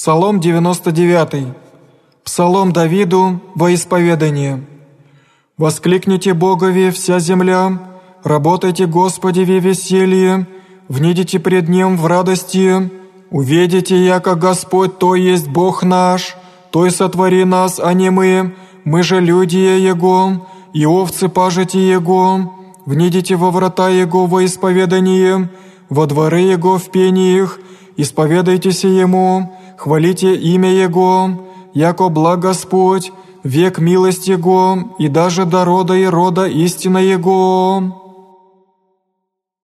Псалом 99. Псалом Давиду во исповедание. «Воскликните Богове вся земля, работайте Господи в веселье, внидите пред Ним в радости, увидите, яко Господь, то есть Бог наш, то и сотвори нас, а не мы, мы же люди Его, и овцы пажити Его, внидите во врата Его во исповедание, во дворы Его в пениях, исповедайтесь Ему, хвалите имя Его, яко благ Господь, век милость Его, и даже до рода и рода истина Его».